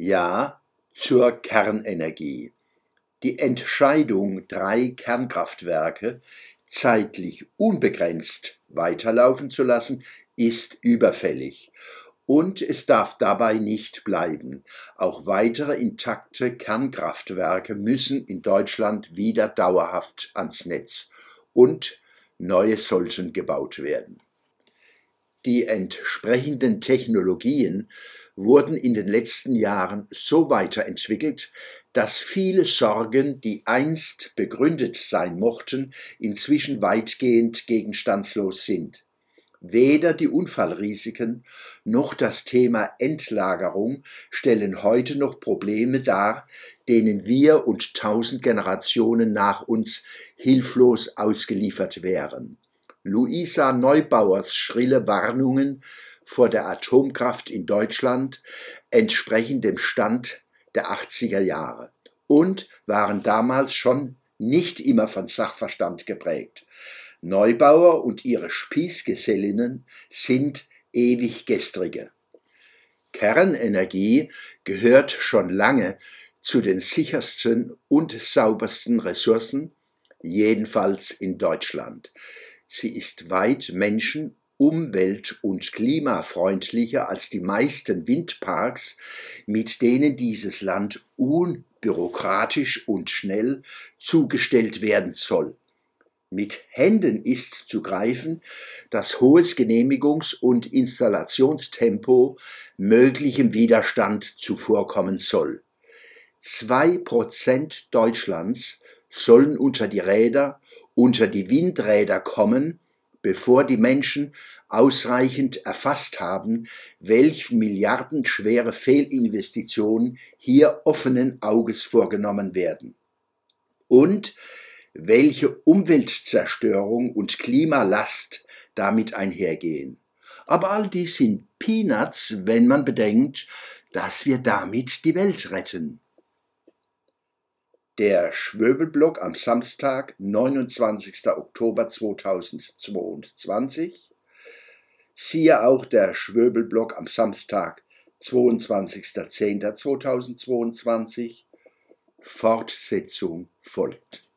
Ja zur Kernenergie. Die Entscheidung, drei Kernkraftwerke zeitlich unbegrenzt weiterlaufen zu lassen, ist überfällig. Und es darf dabei nicht bleiben. Auch weitere intakte Kernkraftwerke müssen in Deutschland wieder dauerhaft ans Netz und neue sollten gebaut werden. Die entsprechenden Technologien wurden in den letzten Jahren so weiterentwickelt, dass viele Sorgen, die einst begründet sein mochten, inzwischen weitgehend gegenstandslos sind. Weder die Unfallrisiken noch das Thema Endlagerung stellen heute noch Probleme dar, denen wir und tausend Generationen nach uns hilflos ausgeliefert wären. Luisa Neubauers schrille Warnungen vor der Atomkraft in Deutschland entsprechen dem Stand der 80er Jahre und waren damals schon nicht immer von Sachverstand geprägt. Neubauer und ihre Spießgesellinnen sind ewig gestrige. Kernenergie gehört schon lange zu den sichersten und saubersten Ressourcen, jedenfalls in Deutschland. Sie ist weit menschen- umwelt- und klimafreundlicher als die meisten Windparks, mit denen dieses Land unbürokratisch und schnell zugestellt werden soll. Mit Händen ist zu greifen, dass hohes Genehmigungs- und Installationstempo möglichem Widerstand zuvorkommen soll. Zwei Prozent Deutschlands sollen unter die Räder, unter die Windräder kommen, bevor die Menschen ausreichend erfasst haben, welch milliardenschwere Fehlinvestitionen hier offenen Auges vorgenommen werden und welche Umweltzerstörung und Klimalast damit einhergehen. Aber all dies sind Peanuts, wenn man bedenkt, dass wir damit die Welt retten. Der Schwöbelblock am Samstag, 29. Oktober 2022. Siehe auch der Schwöbelblock am Samstag, 22.10.2022. Fortsetzung folgt.